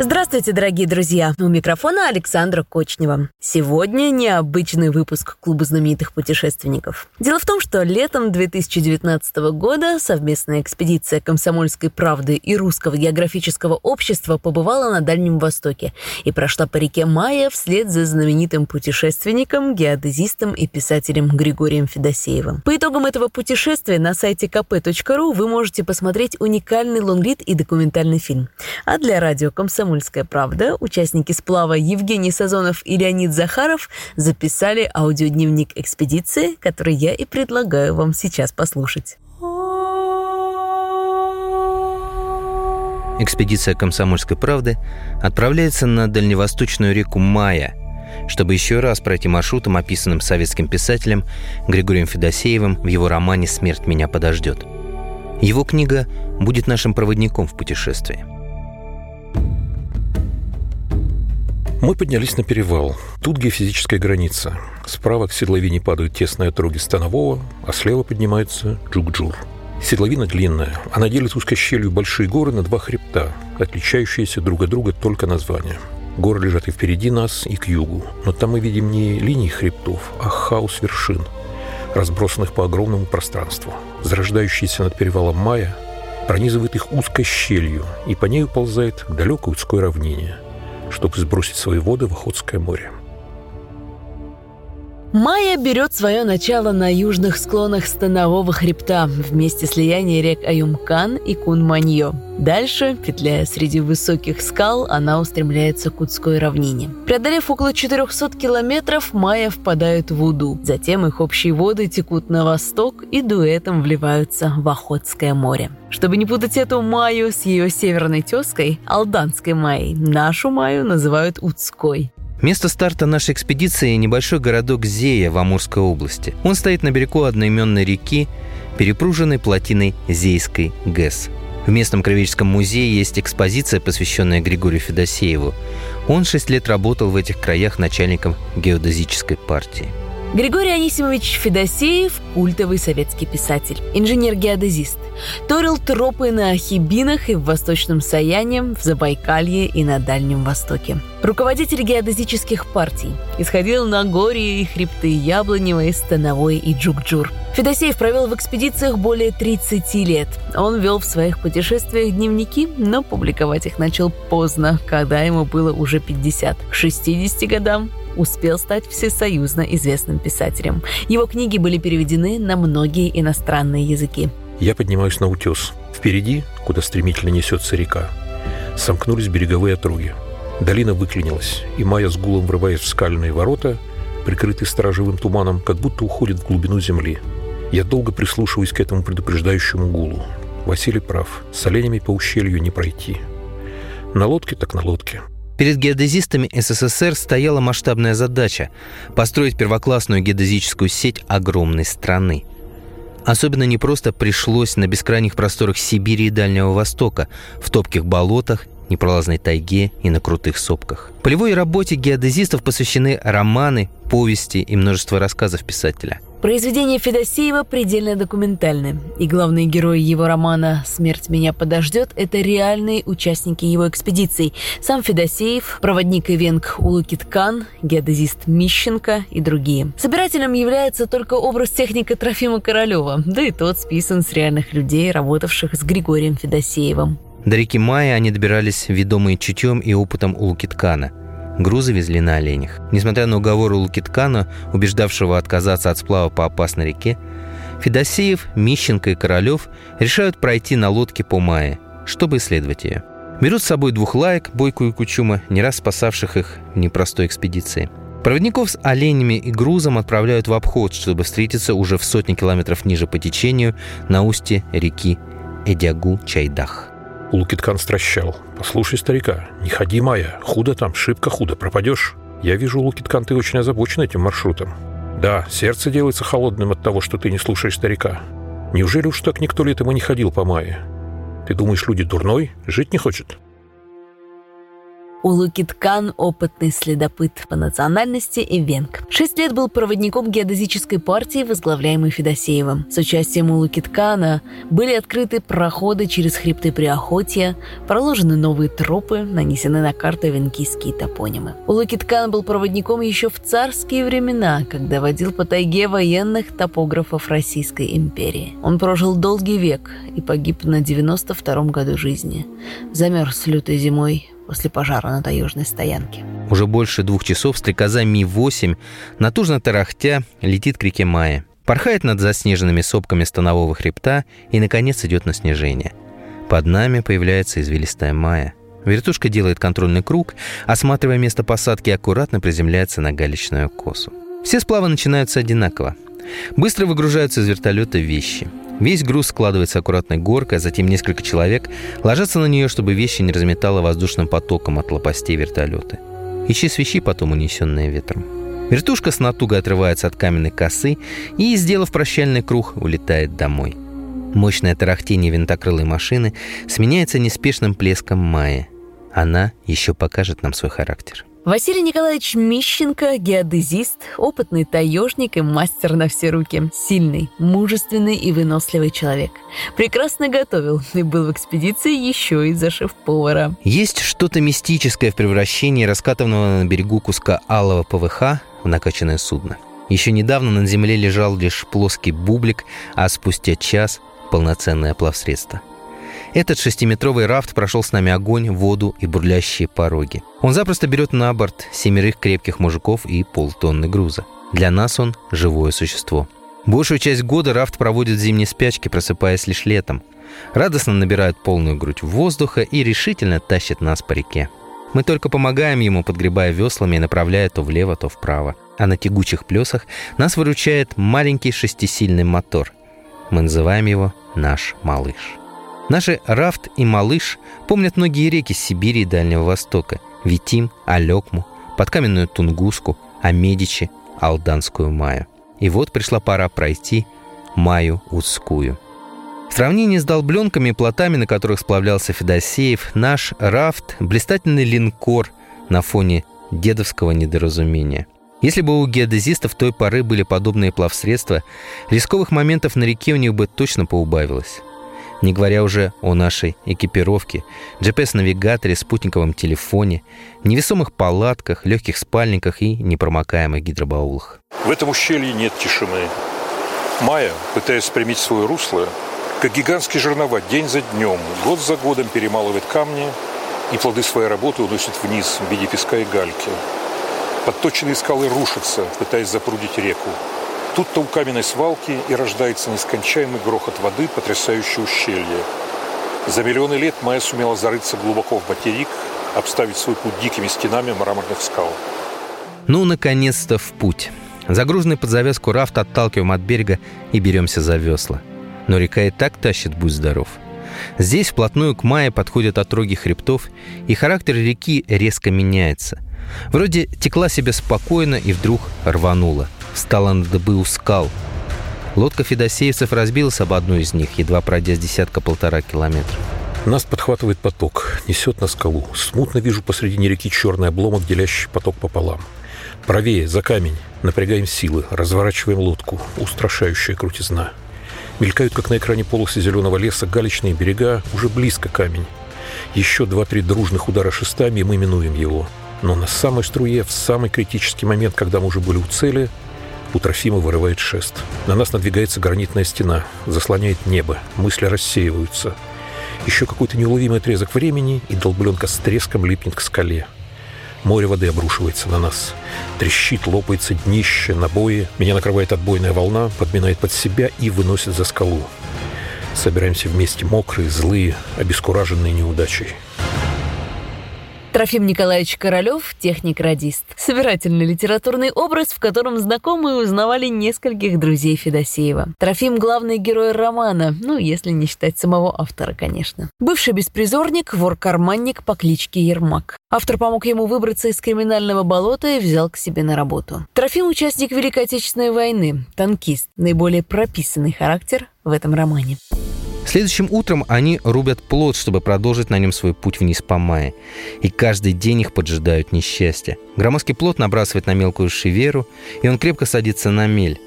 Здравствуйте, дорогие друзья! У микрофона Александра Кочнева. Сегодня необычный выпуск Клуба знаменитых путешественников. Дело в том, что летом 2019 года совместная экспедиция Комсомольской правды и Русского географического общества побывала на Дальнем Востоке и прошла по реке Майя вслед за знаменитым путешественником, геодезистом и писателем Григорием Федосеевым. По итогам этого путешествия на сайте kp.ru вы можете посмотреть уникальный лонгрид и документальный фильм. А для радио Комсомольская «Комсомольская правда» участники сплава Евгений Сазонов и Леонид Захаров записали аудиодневник экспедиции, который я и предлагаю вам сейчас послушать. Экспедиция «Комсомольской правды» отправляется на дальневосточную реку Мая, чтобы еще раз пройти маршрутом, описанным советским писателем Григорием Федосеевым в его романе «Смерть меня подождет». Его книга будет нашим проводником в путешествии – Мы поднялись на перевал. Тут геофизическая граница. Справа к седловине падают тесные отроги Станового, а слева поднимается Джукджур. Седловина длинная. Она делит узкой щелью большие горы на два хребта, отличающиеся друг от друга только названием. Горы лежат и впереди нас, и к югу. Но там мы видим не линии хребтов, а хаос вершин, разбросанных по огромному пространству. Зарождающийся над перевалом Мая пронизывает их узкой щелью и по ней уползает к далекой узкой равнине – чтобы сбросить свои воды в Охотское море. Майя берет свое начало на южных склонах Станового хребта в месте слияния рек Аюмкан и Кунманьо. Дальше, петляя среди высоких скал, она устремляется к Удской равнине. Преодолев около 400 километров, Майя впадает в Уду. Затем их общие воды текут на восток и дуэтом вливаются в Охотское море. Чтобы не путать эту Майю с ее северной тезкой, Алданской Майей, нашу Майю называют Удской. Место старта нашей экспедиции – небольшой городок Зея в Амурской области. Он стоит на берегу одноименной реки, перепруженной плотиной Зейской ГЭС. В местном краеведческом музее есть экспозиция, посвященная Григорию Федосееву. Он шесть лет работал в этих краях начальником геодезической партии. Григорий Анисимович Федосеев – культовый советский писатель, инженер-геодезист. Торил тропы на Ахибинах и в Восточном Саяне, в Забайкалье и на Дальнем Востоке. Руководитель геодезических партий. Исходил нагорье и хребты Яблоневой, Становой и Джукджур. Федосеев провел в экспедициях более 30 лет. Он вел в своих путешествиях дневники, но публиковать их начал поздно, когда ему было уже 50. К 60 годам успел стать всесоюзно известным писателем. Его книги были переведены на многие иностранные языки. Я поднимаюсь на утес. Впереди, куда стремительно несется река, сомкнулись береговые отроги. Долина выклинилась, и Майя с гулом врываясь в скальные ворота, прикрытые сторожевым туманом, как будто уходит в глубину земли. Я долго прислушиваюсь к этому предупреждающему гулу. Василий прав. С оленями по ущелью не пройти. На лодке так на лодке. Перед геодезистами СССР стояла масштабная задача – построить первоклассную геодезическую сеть огромной страны. Особенно непросто пришлось на бескрайних просторах Сибири и Дальнего Востока, в топких болотах, непролазной тайге и на крутых сопках. Полевой работе геодезистов посвящены романы, повести и множество рассказов писателя – Произведения Федосеева предельно документальны, и главные герои его романа «Смерть меня подождет» — это реальные участники его экспедиций. Сам Федосеев, проводник Ивенг Улукиткан, геодезист Мищенко и другие. Собирателем является только образ техника Трофима Королева, да и тот списан с реальных людей, работавших с Григорием Федосеевым. До реки Майя они добирались ведомые чутьем и опытом Улукиткана – Грузы везли на оленях. Несмотря на уговоры Лукиткана, убеждавшего отказаться от сплава по опасной реке, Федосеев, Мищенко и Королев решают пройти на лодке по Мае, чтобы исследовать ее. Берут с собой двух лаек, Бойку и Кучума, не раз спасавших их в непростой экспедиции. Проводников с оленями и грузом отправляют в обход, чтобы встретиться уже в сотни километров ниже по течению на устье реки Эдягу-Чайдах. Лукиткан стращал. «Послушай старика, не ходи, Майя. Худо там, шибко худо. Пропадешь». «Я вижу, Лукиткан, ты очень озабочен этим маршрутом». «Да, сердце делается холодным от того, что ты не слушаешь старика. Неужели уж так никто летом и не ходил по Майе? Ты думаешь, люди дурной? Жить не хочет?» Улукиткан – опытный следопыт по национальности и венг. Шесть лет был проводником геодезической партии, возглавляемой Федосеевым. С участием Улукиткана были открыты проходы через хребты Приохотья, проложены новые тропы, нанесены на карты венкийские топонимы. Улукиткан был проводником еще в царские времена, когда водил по тайге военных топографов Российской империи. Он прожил долгий век и погиб на 92-м году жизни. Замерз лютой зимой после пожара на таежной стоянке. Уже больше двух часов стрекоза Ми-8, натужно тарахтя, летит к реке Майя. Порхает над заснеженными сопками станового хребта и, наконец, идет на снижение. Под нами появляется извилистая Майя. Вертушка делает контрольный круг, осматривая место посадки, аккуратно приземляется на галечную косу. Все сплавы начинаются одинаково. Быстро выгружаются из вертолета вещи. Весь груз складывается аккуратной горкой, а затем несколько человек ложатся на нее, чтобы вещи не разметало воздушным потоком от лопастей вертолета. Ищи свищи, потом унесенные ветром. Вертушка с натугой отрывается от каменной косы и, сделав прощальный круг, улетает домой. Мощное тарахтение винтокрылой машины сменяется неспешным плеском Майи. Она еще покажет нам свой характер. Василий Николаевич Мищенко – геодезист, опытный таежник и мастер на все руки. Сильный, мужественный и выносливый человек. Прекрасно готовил и был в экспедиции еще и за шеф-повара. Есть что-то мистическое в превращении раскатанного на берегу куска алого ПВХ в накачанное судно. Еще недавно на земле лежал лишь плоский бублик, а спустя час – полноценное плавсредство – этот шестиметровый рафт прошел с нами огонь, воду и бурлящие пороги. Он запросто берет на борт семерых крепких мужиков и полтонны груза. Для нас он – живое существо. Большую часть года рафт проводит в зимней спячке, просыпаясь лишь летом. Радостно набирает полную грудь воздуха и решительно тащит нас по реке. Мы только помогаем ему, подгребая веслами и направляя то влево, то вправо. А на тягучих плесах нас выручает маленький шестисильный мотор. Мы называем его «наш малыш». Наши Рафт и Малыш помнят многие реки Сибири и Дальнего Востока. Витим, Алекму, подкаменную Тунгуску, Амедичи, Алданскую Маю. И вот пришла пора пройти Маю Узкую. В сравнении с долбленками и плотами, на которых сплавлялся Федосеев, наш Рафт – блистательный линкор на фоне дедовского недоразумения. Если бы у геодезистов той поры были подобные плавсредства, рисковых моментов на реке у них бы точно поубавилось не говоря уже о нашей экипировке, GPS-навигаторе, спутниковом телефоне, невесомых палатках, легких спальниках и непромокаемых гидробаулах. В этом ущелье нет тишины. Майя, пытаясь спрямить свое русло, как гигантский жернова день за днем, год за годом перемалывает камни и плоды своей работы уносит вниз в виде песка и гальки. Подточенные скалы рушатся, пытаясь запрудить реку. Тут-то у каменной свалки и рождается нескончаемый грохот воды, потрясающий ущелье. За миллионы лет Майя сумела зарыться глубоко в материк, обставить свой путь дикими стенами мраморных скал. Ну, наконец-то в путь. Загруженный под завязку рафт отталкиваем от берега и беремся за весла. Но река и так тащит, будь здоров. Здесь вплотную к Майе подходят отроги хребтов, и характер реки резко меняется. Вроде текла себе спокойно и вдруг рванула – встала на дыбы у скал. Лодка федосеевцев разбилась об одну из них, едва пройдя с десятка-полтора километров. Нас подхватывает поток, несет на скалу. Смутно вижу посредине реки черный обломок, делящий поток пополам. Правее, за камень. Напрягаем силы, разворачиваем лодку. Устрашающая крутизна. Мелькают, как на экране полосы зеленого леса, галечные берега, уже близко камень. Еще два-три дружных удара шестами, и мы минуем его. Но на самой струе, в самый критический момент, когда мы уже были у цели, у Трофима вырывает шест. На нас надвигается гранитная стена, заслоняет небо, мысли рассеиваются. Еще какой-то неуловимый отрезок времени, и долбленка с треском липнет к скале. Море воды обрушивается на нас. Трещит, лопается днище, набои. Меня накрывает отбойная волна, подминает под себя и выносит за скалу. Собираемся вместе мокрые, злые, обескураженные неудачей. Трофим Николаевич Королёв, техник-радист. Собирательный литературный образ, в котором знакомые узнавали нескольких друзей Федосеева. Трофим — главный герой романа, ну, если не считать самого автора, конечно. Бывший беспризорник, вор-карманник по кличке Ермак. Автор помог ему выбраться из криминального болота и взял к себе на работу. Трофим — участник Великой Отечественной войны, танкист, наиболее прописанный характер в этом романе. Следующим утром они рубят плод, чтобы продолжить на нем свой путь вниз по мае. И каждый день их поджидают несчастья. Громоздкий плод набрасывает на мелкую шеверу, и он крепко садится на мель.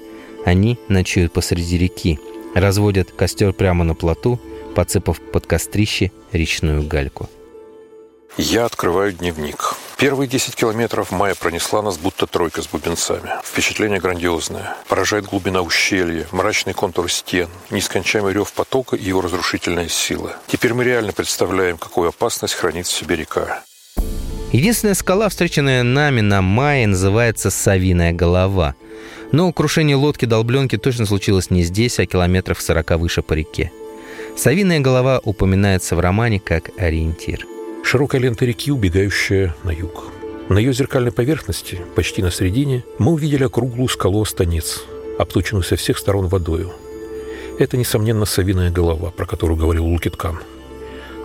Они ночуют посреди реки, разводят костер прямо на плоту, подсыпав под кострище речную гальку. Я открываю дневник. Первые 10 километров Майя пронесла нас, будто тройка с бубенцами. Впечатление грандиозное. Поражает глубина ущелья, мрачный контур стен, нескончаемый рев потока и его разрушительная сила. Теперь мы реально представляем, какую опасность хранит в себе река. Единственная скала, встреченная нами на Майе, называется Савиная голова. Но крушение лодки-долбленки точно случилось не здесь, а километров 40 выше по реке. Савиная голова упоминается в романе как ориентир. Широкая лента реки, убегающая на юг. На ее зеркальной поверхности, почти на середине, мы увидели округлую скалу Останец, обточенную со всех сторон водою. Это, несомненно, совиная голова, про которую говорил Лукиткан.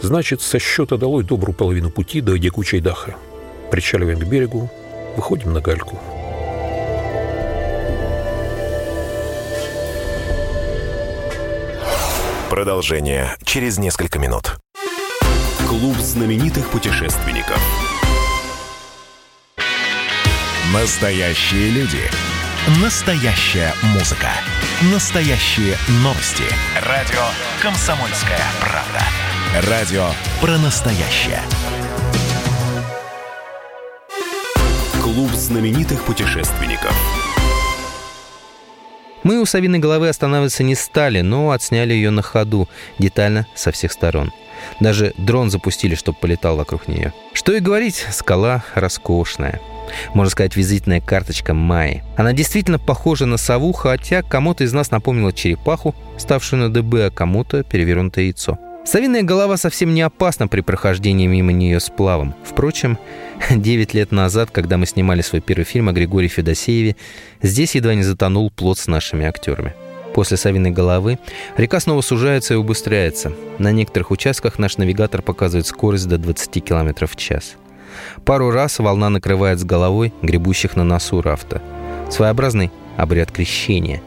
Значит, со счета долой добрую половину пути до Якучей Даха. Причаливаем к берегу, выходим на гальку. Продолжение через несколько минут. Клуб знаменитых путешественников. Настоящие люди. Настоящая музыка. Настоящие новости. Радио «Комсомольская правда». Радио про настоящее. Клуб знаменитых путешественников. Мы у Савиной головы останавливаться не стали, но отсняли ее на ходу, детально со всех сторон – даже дрон запустили, чтобы полетал вокруг нее. Что и говорить, скала роскошная. Можно сказать, визитная карточка Майи. Она действительно похожа на сову, хотя кому-то из нас напомнила черепаху, ставшую на ДБ, а кому-то перевернутое яйцо. Совиная голова совсем не опасна при прохождении мимо нее с плавом. Впрочем, 9 лет назад, когда мы снимали свой первый фильм о Григории Федосееве, здесь едва не затонул плод с нашими актерами. После Савиной головы река снова сужается и убыстряется. На некоторых участках наш навигатор показывает скорость до 20 км в час. Пару раз волна накрывает с головой гребущих на носу рафта. Своеобразный обряд крещения.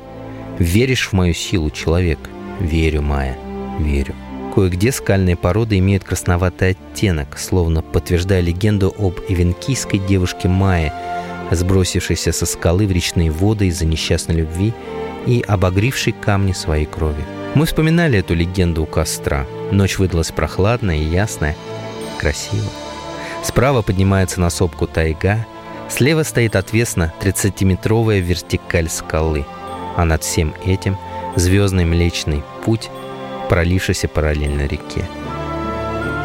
«Веришь в мою силу, человек?» «Верю, Майя, верю». Кое-где скальные породы имеют красноватый оттенок, словно подтверждая легенду об ивенкийской девушке Майе, сбросившейся со скалы в речные воды из-за несчастной любви и обогривший камни своей крови. Мы вспоминали эту легенду у костра. Ночь выдалась прохладная и ясная, красиво. Справа поднимается на сопку тайга, слева стоит отвесно 30-метровая вертикаль скалы, а над всем этим звездный Млечный Путь, пролившийся параллельно реке.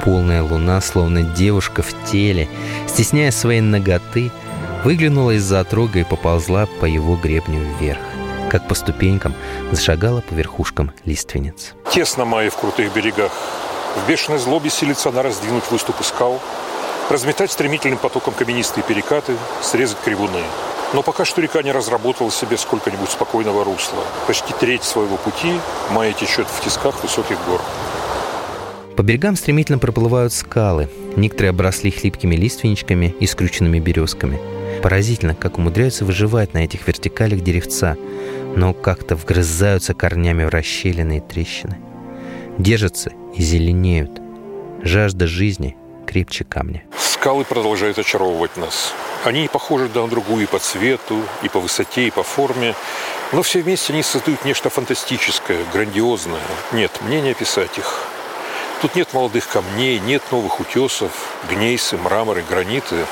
Полная луна, словно девушка в теле, стесняя своей ноготы, выглянула из-за отрога и поползла по его гребню вверх как по ступенькам зашагала по верхушкам лиственниц. Тесно мае в крутых берегах. В бешеной злобе силится она раздвинуть выступы скал, разметать стремительным потоком каменистые перекаты, срезать кривуны. Но пока что река не разработала себе сколько-нибудь спокойного русла. Почти треть своего пути Майя течет в тисках высоких гор. По берегам стремительно проплывают скалы. Некоторые обросли хлипкими лиственничками и скрюченными березками. Поразительно, как умудряются выживать на этих вертикалях деревца – но как-то вгрызаются корнями в расщелины и трещины. Держатся и зеленеют. Жажда жизни крепче камня. Скалы продолжают очаровывать нас. Они не похожи друг на другу и по цвету, и по высоте, и по форме, но все вместе они создают нечто фантастическое, грандиозное. Нет, мне не описать их. Тут нет молодых камней, нет новых утесов, гнейсы, мраморы, граниты.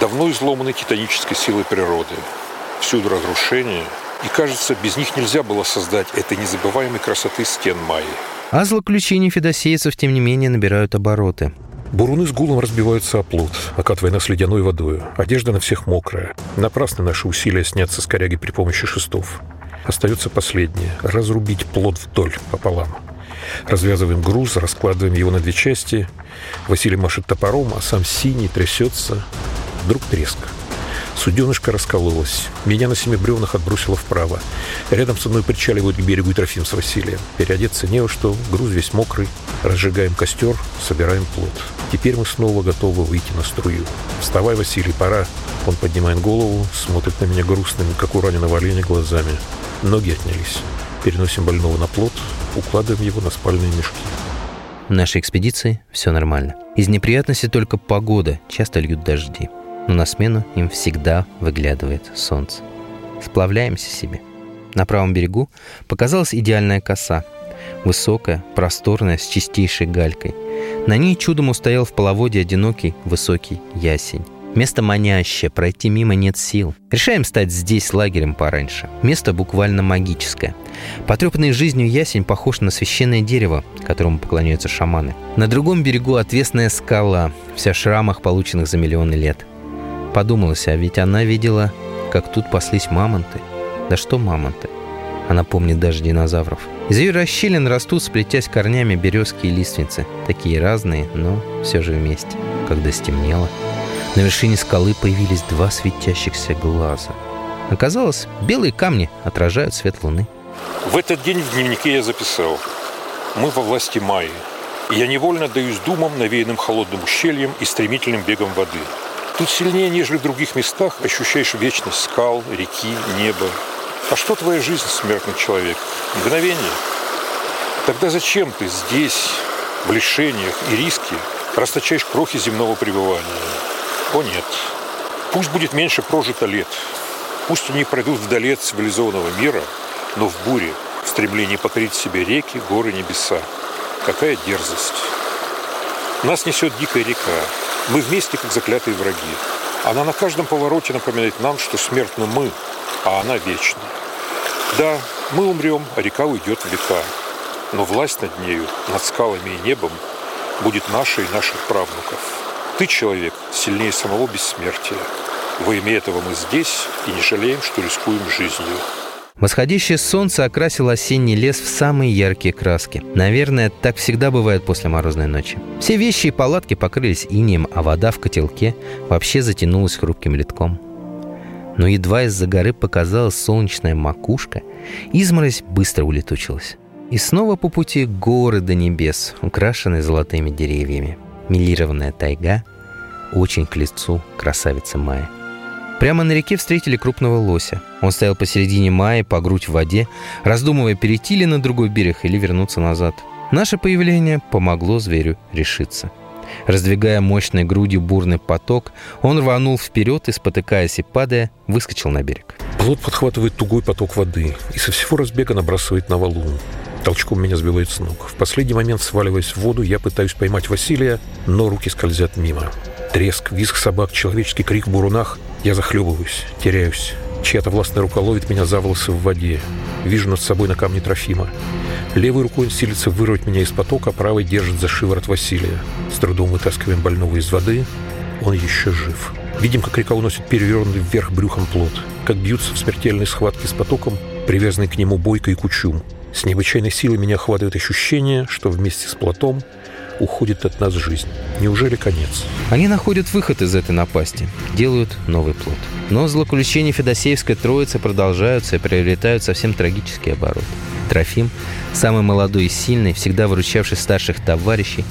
Давно изломаны титанической силой природы. Всюду разрушение – и кажется, без них нельзя было создать этой незабываемой красоты стен Майи. А злоключения федосейцев, тем не менее, набирают обороты. Буруны с гулом разбиваются о плот, окатывая нас ледяной водой. Одежда на всех мокрая. Напрасно наши усилия сняться с коряги при помощи шестов. Остается последнее — разрубить плод вдоль, пополам. Развязываем груз, раскладываем его на две части. Василий машет топором, а сам синий трясется. Вдруг треск. Суденышко раскололось. Меня на семи бревнах отбросило вправо. Рядом со мной причаливают к берегу Трофим с Василием. Переодеться не во что, груз весь мокрый. Разжигаем костер, собираем плод. Теперь мы снова готовы выйти на струю. «Вставай, Василий, пора!» Он поднимает голову, смотрит на меня грустными, как у раненого оленя, глазами. Ноги отнялись. Переносим больного на плот, укладываем его на спальные мешки. В нашей экспедиции все нормально. Из неприятностей только погода, часто льют дожди. Но на смену им всегда выглядывает солнце. Сплавляемся себе. На правом берегу показалась идеальная коса. Высокая, просторная, с чистейшей галькой. На ней чудом устоял в половоде одинокий высокий ясень. Место манящее, пройти мимо нет сил. Решаем стать здесь лагерем пораньше. Место буквально магическое. Потрепанный жизнью ясень похож на священное дерево, которому поклоняются шаманы. На другом берегу отвесная скала, вся в шрамах, полученных за миллионы лет. Подумалось, а ведь она видела, как тут паслись мамонты. Да что мамонты? Она помнит даже динозавров. Из ее расщелин растут, сплетясь корнями, березки и лиственницы. Такие разные, но все же вместе. Когда стемнело, на вершине скалы появились два светящихся глаза. Оказалось, белые камни отражают свет луны. В этот день в дневнике я записал. Мы во власти Майи. Я невольно даюсь думам, навеянным холодным ущельем и стремительным бегом воды. Тут сильнее, нежели в других местах, ощущаешь вечность скал, реки, неба. А что твоя жизнь, смертный человек? Мгновение. Тогда зачем ты здесь, в лишениях и риске, расточаешь крохи земного пребывания? О нет. Пусть будет меньше прожито лет. Пусть они пройдут вдали от цивилизованного мира, но в буре, в стремлении покорить себе реки, горы, небеса. Какая дерзость. Нас несет дикая река. Мы вместе, как заклятые враги. Она на каждом повороте напоминает нам, что смертны мы, а она вечна. Да, мы умрем, а река уйдет в века. Но власть над нею, над скалами и небом будет нашей и наших правнуков. Ты, человек, сильнее самого бессмертия. Во имя этого мы здесь и не жалеем, что рискуем жизнью. Восходящее солнце окрасило осенний лес в самые яркие краски. Наверное, так всегда бывает после морозной ночи. Все вещи и палатки покрылись инеем, а вода в котелке вообще затянулась хрупким литком. Но едва из-за горы показалась солнечная макушка, изморозь быстро улетучилась. И снова по пути горы до небес, украшенные золотыми деревьями милированная тайга, очень к лицу красавицы Майи. Прямо на реке встретили крупного лося. Он стоял посередине Майи, по грудь в воде, раздумывая, перейти ли на другой берег или вернуться назад. Наше появление помогло зверю решиться. Раздвигая мощной грудью бурный поток, он рванул вперед и, спотыкаясь и падая, выскочил на берег. Плот подхватывает тугой поток воды и со всего разбега набрасывает на валун. Толчком меня сбивает с ног. В последний момент, сваливаясь в воду, я пытаюсь поймать Василия, но руки скользят мимо. Треск, визг собак, человеческий крик в бурунах. Я захлебываюсь, теряюсь. Чья-то властная рука ловит меня за волосы в воде. Вижу над собой на камне Трофима. Левой рукой он силится вырвать меня из потока, а правой держит за шиворот Василия. С трудом вытаскиваем больного из воды. Он еще жив. Видим, как река уносит перевернутый вверх брюхом плод. Как бьются в смертельной схватке с потоком, привязанный к нему Бойко и Кучум. С необычайной силой меня охватывает ощущение, что вместе с плотом уходит от нас жизнь. Неужели конец? Они находят выход из этой напасти, делают новый плод. Но злоключения Федосеевской троицы продолжаются и приобретают совсем трагический оборот. Трофим, самый молодой и сильный, всегда выручавший старших товарищей,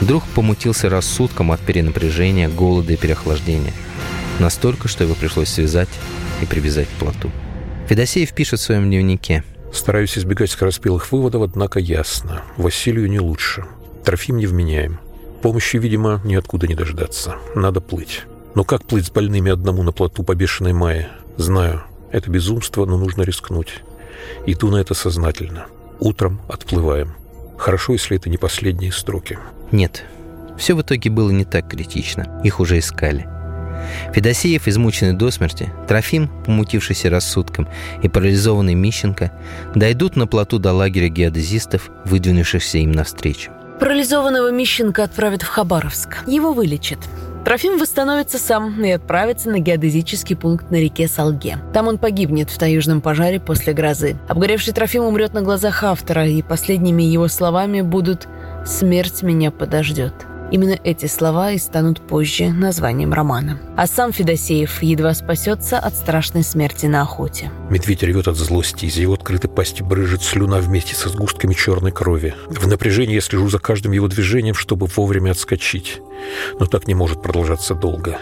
вдруг помутился рассудком от перенапряжения, голода и переохлаждения. Настолько, что его пришлось связать и привязать к плоту. Федосеев пишет в своем дневнике – Стараюсь избегать скороспелых выводов, однако ясно. Василию не лучше. Трофим не вменяем. Помощи, видимо, ниоткуда не дождаться. Надо плыть. Но как плыть с больными одному на плоту по бешеной мае? Знаю, это безумство, но нужно рискнуть. Иду на это сознательно. Утром отплываем. Хорошо, если это не последние строки. Нет, все в итоге было не так критично. Их уже искали. Федосеев, измученный до смерти, Трофим, помутившийся рассудком, и парализованный Мищенко дойдут на плоту до лагеря геодезистов, выдвинувшихся им навстречу. Парализованного Мищенко отправят в Хабаровск. Его вылечат. Трофим восстановится сам и отправится на геодезический пункт на реке Салге. Там он погибнет в таежном пожаре после грозы. Обгоревший Трофим умрет на глазах автора, и последними его словами будут «Смерть меня подождет». Именно эти слова и станут позже названием романа. А сам Федосеев едва спасется от страшной смерти на охоте. Медведь ревет от злости, из его открытой пасти брыжет слюна вместе со сгустками черной крови. В напряжении я слежу за каждым его движением, чтобы вовремя отскочить. Но так не может продолжаться долго.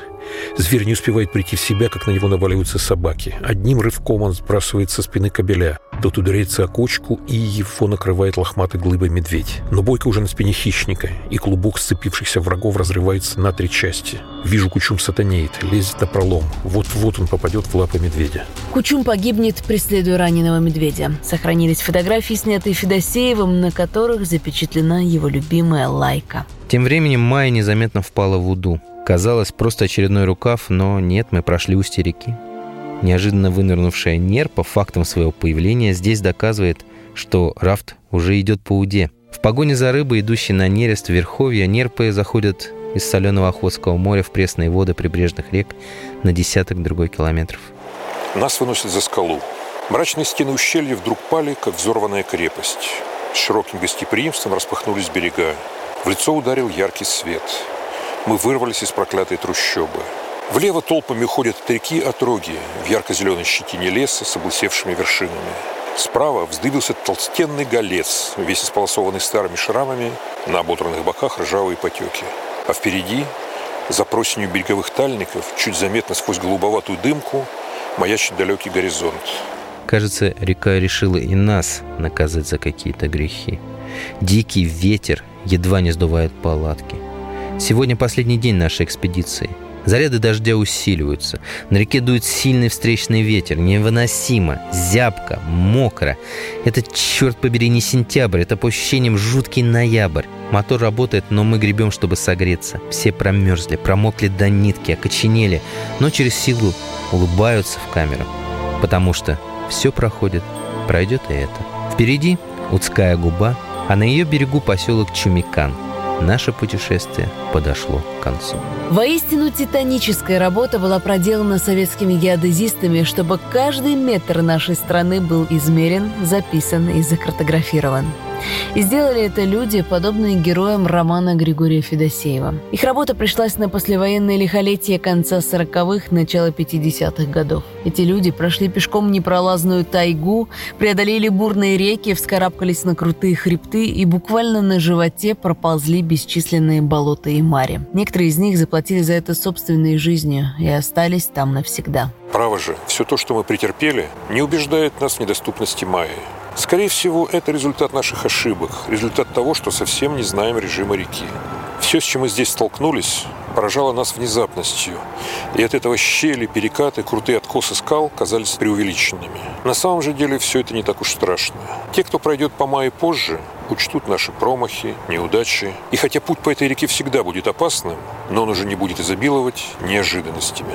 Зверь не успевает прийти в себя, как на него наваливаются собаки. Одним рывком он сбрасывает со спины кобеля. Тот ударяется о кочку, и его накрывает лохматой глыбой медведь. Но Бойко уже на спине хищника, и клубок сцепившихся врагов разрывается на три части. Вижу, Кучум сатанеет, лезет на пролом. Вот-вот он попадет в лапы медведя. Кучум погибнет, преследуя раненого медведя. Сохранились фотографии, снятые Федосеевым, на которых запечатлена его любимая лайка. Тем временем Майя незаметно впала в уду. Казалось, просто очередной рукав, но нет, мы прошли устье реки. Неожиданно вынырнувшая Нерпа фактом своего появления здесь доказывает, что рафт уже идет по Уде. В погоне за рыбой, идущей на нерест верховья, Нерпы заходят из соленого Охотского моря в пресные воды прибрежных рек на десяток другой километров. Нас выносят за скалу. Мрачные стены ущелья вдруг пали, как взорванная крепость. С широким гостеприимством распахнулись берега. В лицо ударил яркий свет. Мы вырвались из проклятой трущобы. Влево толпами уходят от реки отроги в ярко-зеленой щетине леса с облысевшими вершинами. Справа вздыбился толстенный голец, весь исполосованный старыми шрамами, на ободранных боках ржавые потеки. А впереди, за просенью береговых тальников, чуть заметно сквозь голубоватую дымку, маячит далекий горизонт. Кажется, река решила и нас наказать за какие-то грехи. Дикий ветер едва не сдувает палатки. Сегодня последний день нашей экспедиции. Заряды дождя усиливаются. На реке дует сильный встречный ветер. Невыносимо. Зябко. Мокро. Это, черт побери, не сентябрь. Это по ощущениям жуткий ноябрь. Мотор работает, но мы гребем, чтобы согреться. Все промерзли, промокли до нитки, окоченели. Но через силу улыбаются в камеру. Потому что все проходит. Пройдет и это. Впереди Удская губа, а на ее берегу поселок Чумикан – наше путешествие подошло к концу. Воистину титаническая работа была проделана советскими геодезистами, чтобы каждый метр нашей страны был измерен, записан и закартографирован. И сделали это люди, подобные героям романа Григория Федосеева. Их работа пришлась на послевоенное лихолетие конца 40-х, начала 50-х годов. Эти люди прошли пешком непролазную тайгу, преодолели бурные реки, вскарабкались на крутые хребты и буквально на животе проползли бесчисленные болота и мари. Некоторые из них заплатили за это собственной жизнью и остались там навсегда. Право же, все то, что мы претерпели, не убеждает нас в недоступности Майи. Скорее всего, это результат наших ошибок, результат того, что совсем не знаем режима реки. Все, с чем мы здесь столкнулись, поражало нас внезапностью, и от этого щели, перекаты, крутые откосы скал казались преувеличенными. На самом же деле все это не так уж страшно. Те, кто пройдет по мае позже, учтут наши промахи, неудачи. И хотя путь по этой реке всегда будет опасным, но он уже не будет изобиловать неожиданностями.